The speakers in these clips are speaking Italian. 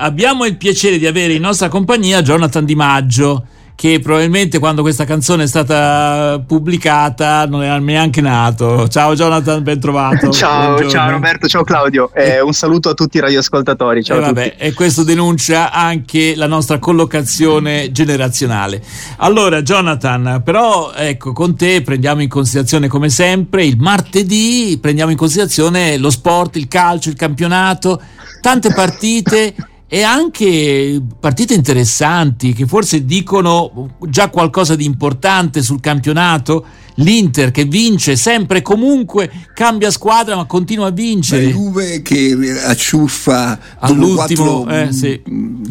abbiamo il piacere di avere in nostra compagnia Jonathan Di Maggio che probabilmente quando questa canzone è stata pubblicata non era neanche nato. Ciao Jonathan, ben trovato. ciao, ciao Roberto, ciao Claudio. Eh, un saluto a tutti i radioascoltatori. Ciao e, vabbè, e questo denuncia anche la nostra collocazione generazionale. Allora, Jonathan, però ecco, con te prendiamo in considerazione come sempre il martedì, prendiamo in considerazione lo sport, il calcio, il campionato, tante partite e anche partite interessanti che forse dicono già qualcosa di importante sul campionato. L'Inter che vince sempre e comunque, cambia squadra ma continua a vincere. La Juve che acciuffa all'ultimo eh, sì.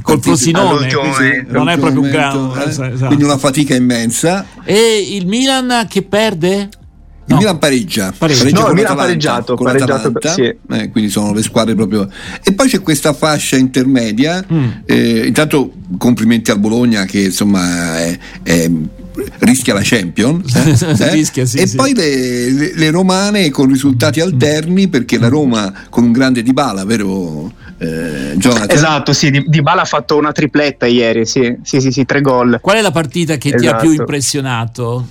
col Frosinone, non è proprio un gran eh? esatto. quindi una fatica immensa. E il Milan che perde? Il no. Milan pareggia, pareggia. No, il Milan pareggiato, con pareggiato sì. eh, quindi sono le squadre proprio. E poi c'è questa fascia intermedia. Mm. Eh, intanto complimenti al Bologna che insomma è, è rischia la Champions eh? rischia, sì, e sì. poi le, le, le, romane con risultati alterni perché la Roma con un grande Dybala vero eh, Jonathan? esatto sì Dybala ha fatto una tripletta ieri sì sì sì, sì tre gol qual è la partita che esatto. ti ha più esatto. impressionato?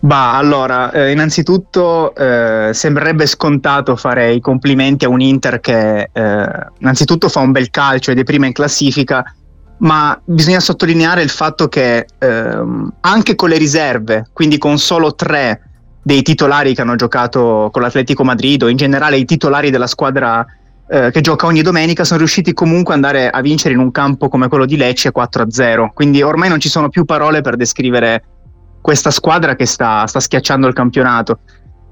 Bah, allora, eh, innanzitutto eh, sembrerebbe scontato fare i complimenti a un Inter che eh, innanzitutto fa un bel calcio ed è prima in classifica, ma bisogna sottolineare il fatto che ehm, anche con le riserve, quindi con solo tre dei titolari che hanno giocato con l'Atletico Madrid o in generale i titolari della squadra eh, che gioca ogni domenica, sono riusciti comunque ad andare a vincere in un campo come quello di Lecce 4-0. Quindi ormai non ci sono più parole per descrivere questa squadra che sta, sta schiacciando il campionato.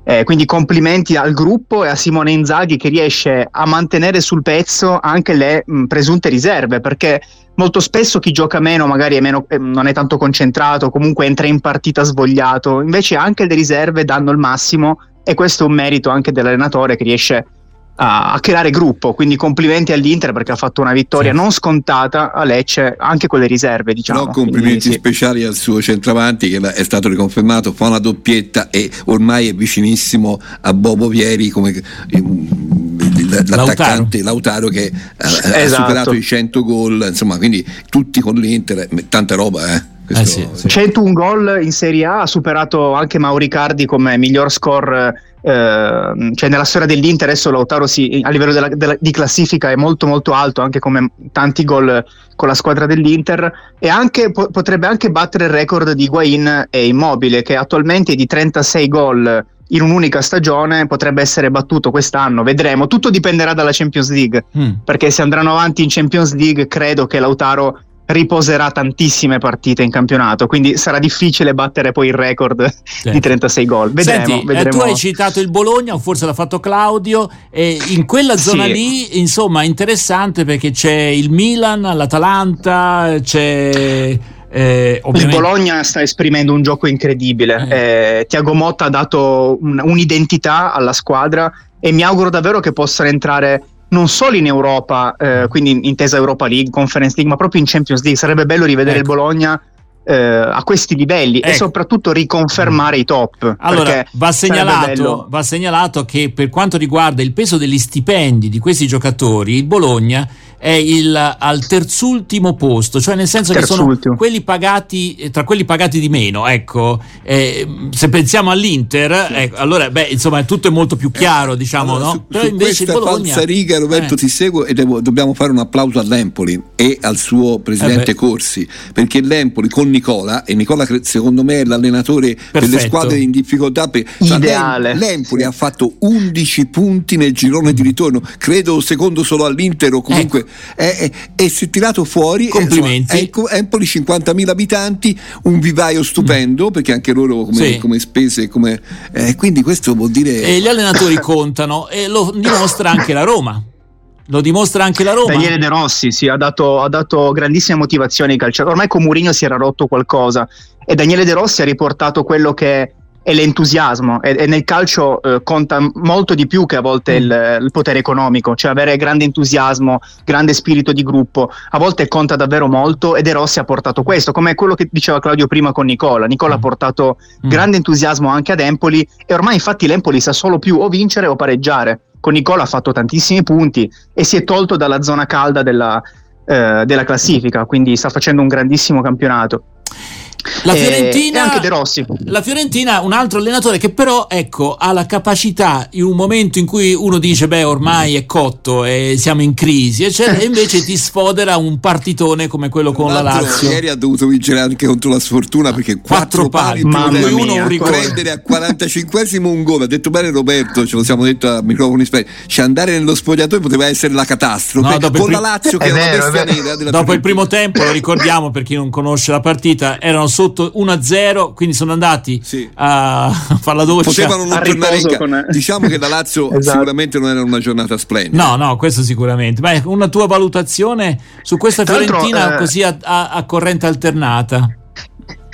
Eh, quindi complimenti al gruppo e a Simone Inzaghi che riesce a mantenere sul pezzo anche le mh, presunte riserve, perché molto spesso chi gioca meno magari è meno, eh, non è tanto concentrato, comunque entra in partita svogliato, invece anche le riserve danno il massimo e questo è un merito anche dell'allenatore che riesce a a, a, creare gruppo. Quindi complimenti all'Inter perché ha fatto una vittoria sì. non scontata a Lecce, anche con le riserve. Diciamo. No, complimenti quindi, speciali al suo centravanti che è stato riconfermato, fa una doppietta e ormai è vicinissimo a Bobo Vieri come l'attaccante Lautaro, Lautaro che ha, esatto. ha superato i 100 gol, insomma, quindi tutti con l'Inter, tanta roba, eh. Eh sì, sì. 101 gol in Serie A, ha superato anche Mauricardi come miglior score eh, cioè nella storia dell'Inter adesso Lautaro si, a livello della, della, di classifica è molto molto alto anche come tanti gol con la squadra dell'Inter e anche, po- potrebbe anche battere il record di Higuain e Immobile che attualmente è di 36 gol in un'unica stagione potrebbe essere battuto quest'anno vedremo tutto dipenderà dalla Champions League mm. perché se andranno avanti in Champions League credo che Lautaro riposerà tantissime partite in campionato, quindi sarà difficile battere poi il record certo. di 36 gol. Vedremo, Senti, vedremo. tu hai citato il Bologna, o forse l'ha fatto Claudio, e in quella zona sì. lì, insomma, interessante perché c'è il Milan, l'Atalanta, c'è... Eh, il Bologna sta esprimendo un gioco incredibile. Eh. Eh, Tiago Motta ha dato un, un'identità alla squadra e mi auguro davvero che possano entrare non solo in Europa, eh, quindi intesa Europa League, Conference League, ma proprio in Champions League. Sarebbe bello rivedere ecco. il Bologna eh, a questi livelli ecco. e soprattutto riconfermare i top. Allora, va segnalato, va segnalato che per quanto riguarda il peso degli stipendi di questi giocatori, il Bologna è il, al terzultimo posto, cioè nel senso che sono quelli pagati, eh, tra quelli pagati di meno. Ecco, eh, se pensiamo all'Inter, sì. ecco, allora, beh, insomma, tutto è molto più chiaro, eh, diciamo, allora, no? Su, Però su invece questa Bologna... falsa riga, Roberto, eh. ti seguo e devo, dobbiamo fare un applauso all'Empoli e al suo presidente eh Corsi, perché l'Empoli con Nicola, e Nicola secondo me è l'allenatore Perfetto. delle squadre in difficoltà, per, Ideale. l'Empoli sì. ha fatto 11 punti nel girone di ritorno, credo secondo solo all'Inter o comunque... Ecco e, e, si è tirato fuori. Complimenti. Insomma, Empoli 50.000 abitanti, un vivaio stupendo mm. perché anche loro come, sì. come spese, come, eh, quindi questo vuol dire... E gli allenatori contano e lo dimostra anche la Roma. Lo dimostra anche la Roma. Daniele De Rossi sì, ha, dato, ha dato grandissime motivazioni ai calciatori. Ormai con Mourinho si era rotto qualcosa e Daniele De Rossi ha riportato quello che è l'entusiasmo e, e nel calcio eh, conta molto di più che a volte mm. il, il, potere economico, cioè avere grande entusiasmo, grande spirito di gruppo, a volte conta davvero molto ed Erossi ha portato questo, come quello che diceva Claudio prima con Nicola, Nicola mm. ha portato mm. grande entusiasmo anche ad Empoli e ormai infatti l'Empoli sa solo più o vincere o pareggiare, con Nicola ha fatto tantissimi punti e si è tolto dalla zona calda della, eh, della classifica, quindi sta facendo un grandissimo campionato. La Fiorentina, anche De Rossi. La Fiorentina, un altro allenatore che però ecco, ha la capacità in un momento in cui uno dice beh ormai è cotto e siamo in crisi eccetera, e invece ti sfodera un partitone come quello con la Lazio. Ieri ha dovuto vincere anche contro la sfortuna perché quattro, quattro pali, pali uno un a 45esimo un gol. Ha detto bene Roberto, ce lo siamo detto a microfoni spenti, cioè andare nello spogliatoio poteva essere la catastrofe no, con la Lazio che è, era vero, una bestia nera. Dopo il primo tempo, lo ricordiamo per chi non conosce la partita, erano sotto 1-0, quindi sono andati sì. a fare la doccia. Potevano non tornare in con... Diciamo che la Lazio esatto. sicuramente non era una giornata splendida. No, no, questo sicuramente. Beh, una tua valutazione su questa tra Fiorentina eh... così a, a, a corrente alternata?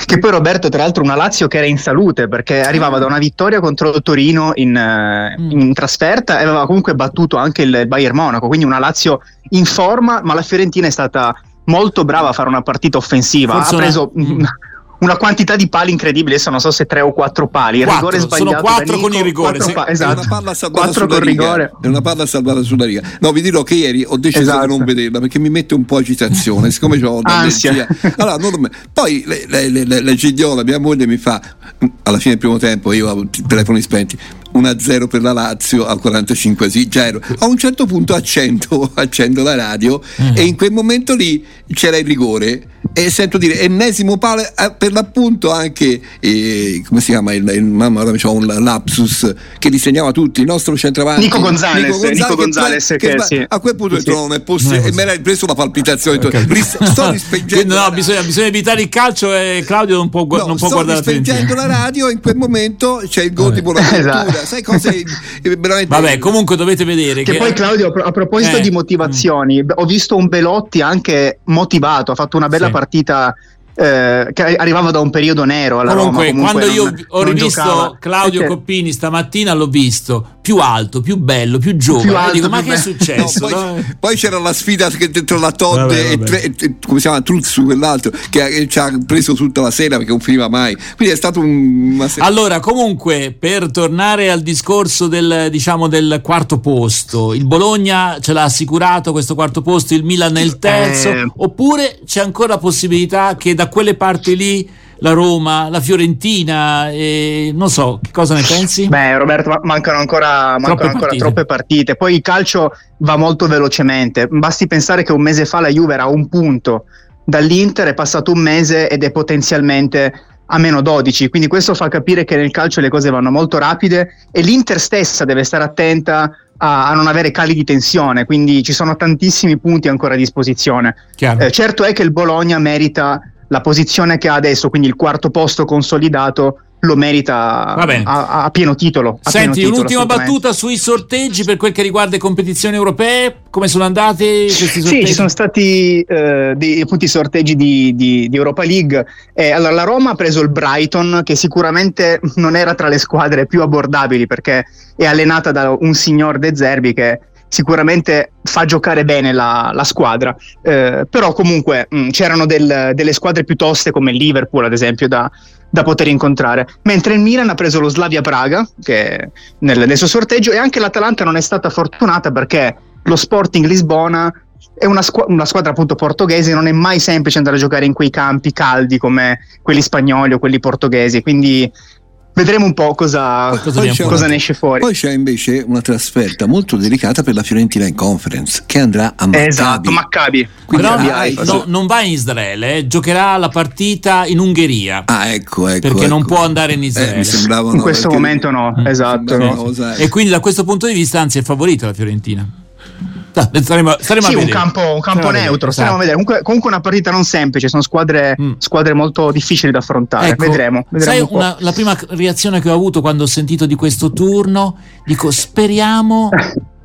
Che poi Roberto, tra l'altro, una Lazio che era in salute perché arrivava da una vittoria contro il Torino in, eh, mm. in, trasferta e aveva comunque battuto anche il Bayern Monaco. Quindi una Lazio in forma, ma la Fiorentina è stata molto brava a fare una partita offensiva. Forse ha preso una... Mm una quantità di pali incredibile. Adesso non so se tre o quattro pali. Il quattro, rigore sbagliato. Sono quattro con il rigore. Pa- esatto. È una palla salvata quattro sulla riga. Rigore. È una palla salvata sulla riga. No, vi dirò che ieri ho deciso esatto. di non vederla perché mi mette un po' agitazione. Siccome ho l'allergia. allora, non, poi le, le, le, la Gigliola, mia moglie, mi fa alla fine del primo tempo. Io avevo i telefoni spenti. 1-0 per la Lazio al 45 sì, zero. A un certo punto accendo, accendo la radio mm. e in quel momento lì c'era il rigore e sento dire ennesimo palo eh, per l'appunto anche eh, come si chiama il, il mamma ora ho un lapsus che disegnava tutti il nostro centravanti Nico Gonzalez, Nico Gonzalez, Nico Gonzalez che, che, che sì. a quel punto sì. non è possibile e mi era preso la palpitazione okay. sto rispengendo no, bisogna, bisogna, evitare il calcio e Claudio non può, no, non può guardare sto rispengendo la radio in quel momento c'è il gol di Bonaventura esatto. sai cose veramente vabbè comunque dovete vedere che, che poi Claudio a proposito eh. di motivazioni mm. ho visto un Belotti anche motivato ha fatto una bella sì. partita partita eh, che arrivava da un periodo nero alla comunque, Roma. Comunque, quando non, io ho rivisto giocava. Claudio Perché? Coppini stamattina l'ho visto più alto, più bello, più giovane. Più alto, dico, ma che è successo? No, poi, poi, c'era la sfida dentro la Todd vabbè, e, tre, e, come si chiama Truzzu, quell'altro che ci ha preso tutta la sera perché non finiva mai. Quindi è stato un. Allora, comunque, per tornare al discorso del, diciamo, del quarto posto, il Bologna ce l'ha assicurato questo quarto posto, il Milan nel terzo, eh. oppure c'è ancora possibilità che da quelle parti lì la Roma, la Fiorentina, e non so, che cosa ne pensi? Beh, Roberto, mancano ancora, mancano troppe, ancora partite. troppe partite. Poi il calcio va molto velocemente. Basti pensare che un mese fa la Juve era a un punto dall'Inter, è passato un mese ed è potenzialmente a meno 12. Quindi questo fa capire che nel calcio le cose vanno molto rapide e l'Inter stessa deve stare attenta a, a, non avere cali di tensione, quindi ci sono tantissimi punti ancora a disposizione. Eh, certo è che il Bologna merita la posizione che ha adesso, quindi il quarto posto consolidato, lo merita a, a, pieno titolo. A Senti, pieno titolo, un'ultima battuta sui sorteggi per quel che riguarda le competizioni europee, come sono andati questi sorteggi? Sì, ci sono stati eh, dei appunto, sorteggi di, di, di Europa League. Eh, allora, la Roma ha preso il Brighton, che sicuramente non era tra le squadre più abbordabili perché è allenata da un signor De Zerbi che sicuramente fa giocare bene la, la squadra, eh, però comunque mh, mm, c'erano del, delle squadre più toste come il Liverpool ad esempio da, da, poter incontrare, mentre il Milan ha preso lo Slavia Praga che nel, nel suo sorteggio e anche l'Atalanta non è stata fortunata perché lo Sporting Lisbona è una, squ- una, squadra appunto portoghese, non è mai semplice andare a giocare in quei campi caldi come quelli spagnoli o quelli portoghesi, quindi vedremo un po' cosa, cosa, cosa ne esce fuori. Poi c'è invece una trasferta molto delicata per la Fiorentina in conference che andrà a Maccabi. Esatto, Maccabi. Però hai, no, non va in Israele, eh, giocherà la partita in Ungheria. Ah, ecco, ecco. Perché ecco. non può andare in Israele. Eh, in questo momento no, mm. esatto. No. E quindi da questo punto di vista anzi è favorita la Fiorentina. Staremo, staremo sì, un campo, un campo neutro. Staremo a vedere. Comunque, comunque, una partita non semplice, sono squadre, mm. squadre molto difficili da affrontare. Ecco, vedremo. vedremo sai una, la prima reazione che ho avuto quando ho sentito di questo turno? Dico, speriamo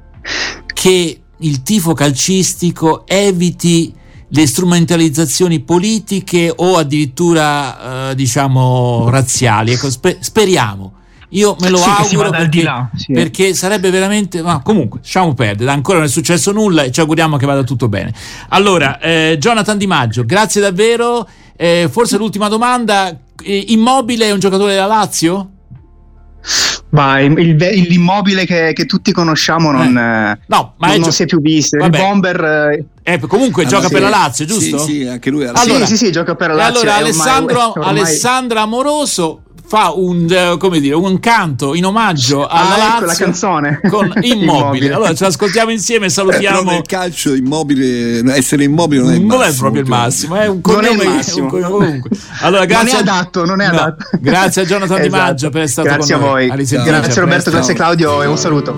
che il tifo calcistico eviti le strumentalizzazioni politiche o addirittura eh, diciamo razziali. Ecco, sper- speriamo io me lo sì, auguro perché, là, sì. perché, sarebbe veramente. Ma comunque, lasciamo perdere. Ancora non è successo nulla e ci auguriamo che vada tutto bene. Allora, eh, Jonathan Di Maggio, grazie davvero. Eh, forse l'ultima domanda: eh, Immobile è un giocatore della Lazio? Ma il, l'immobile che, che, tutti conosciamo non, eh. no, ma non, non gio- si è più visto. Vabbè. Il bomber. Eh, eh comunque allora, gioca sì, per la Lazio, giusto? Sì, sì, anche lui. Allora, sì, sì, sì, gioca per la Lazio. Allora, Alessandro, ormai... Alessandra Amoroso fa un, eh, dire, un canto in omaggio alla ah, ecco, la canzone con immobile. immobile. Allora ce l'ascoltiamo insieme e salutiamo. Eh, nel calcio immobile, essere immobile non è, non massimo, è proprio il massimo, è un cognome massimo. comunque. Allora, grazie non è adatto, non è no, adatto. Grazie a Jonathan esatto. Di Maggio per essere stato grazie con noi. Grazie a voi. Grazie Roberto, grazie Claudio e un saluto.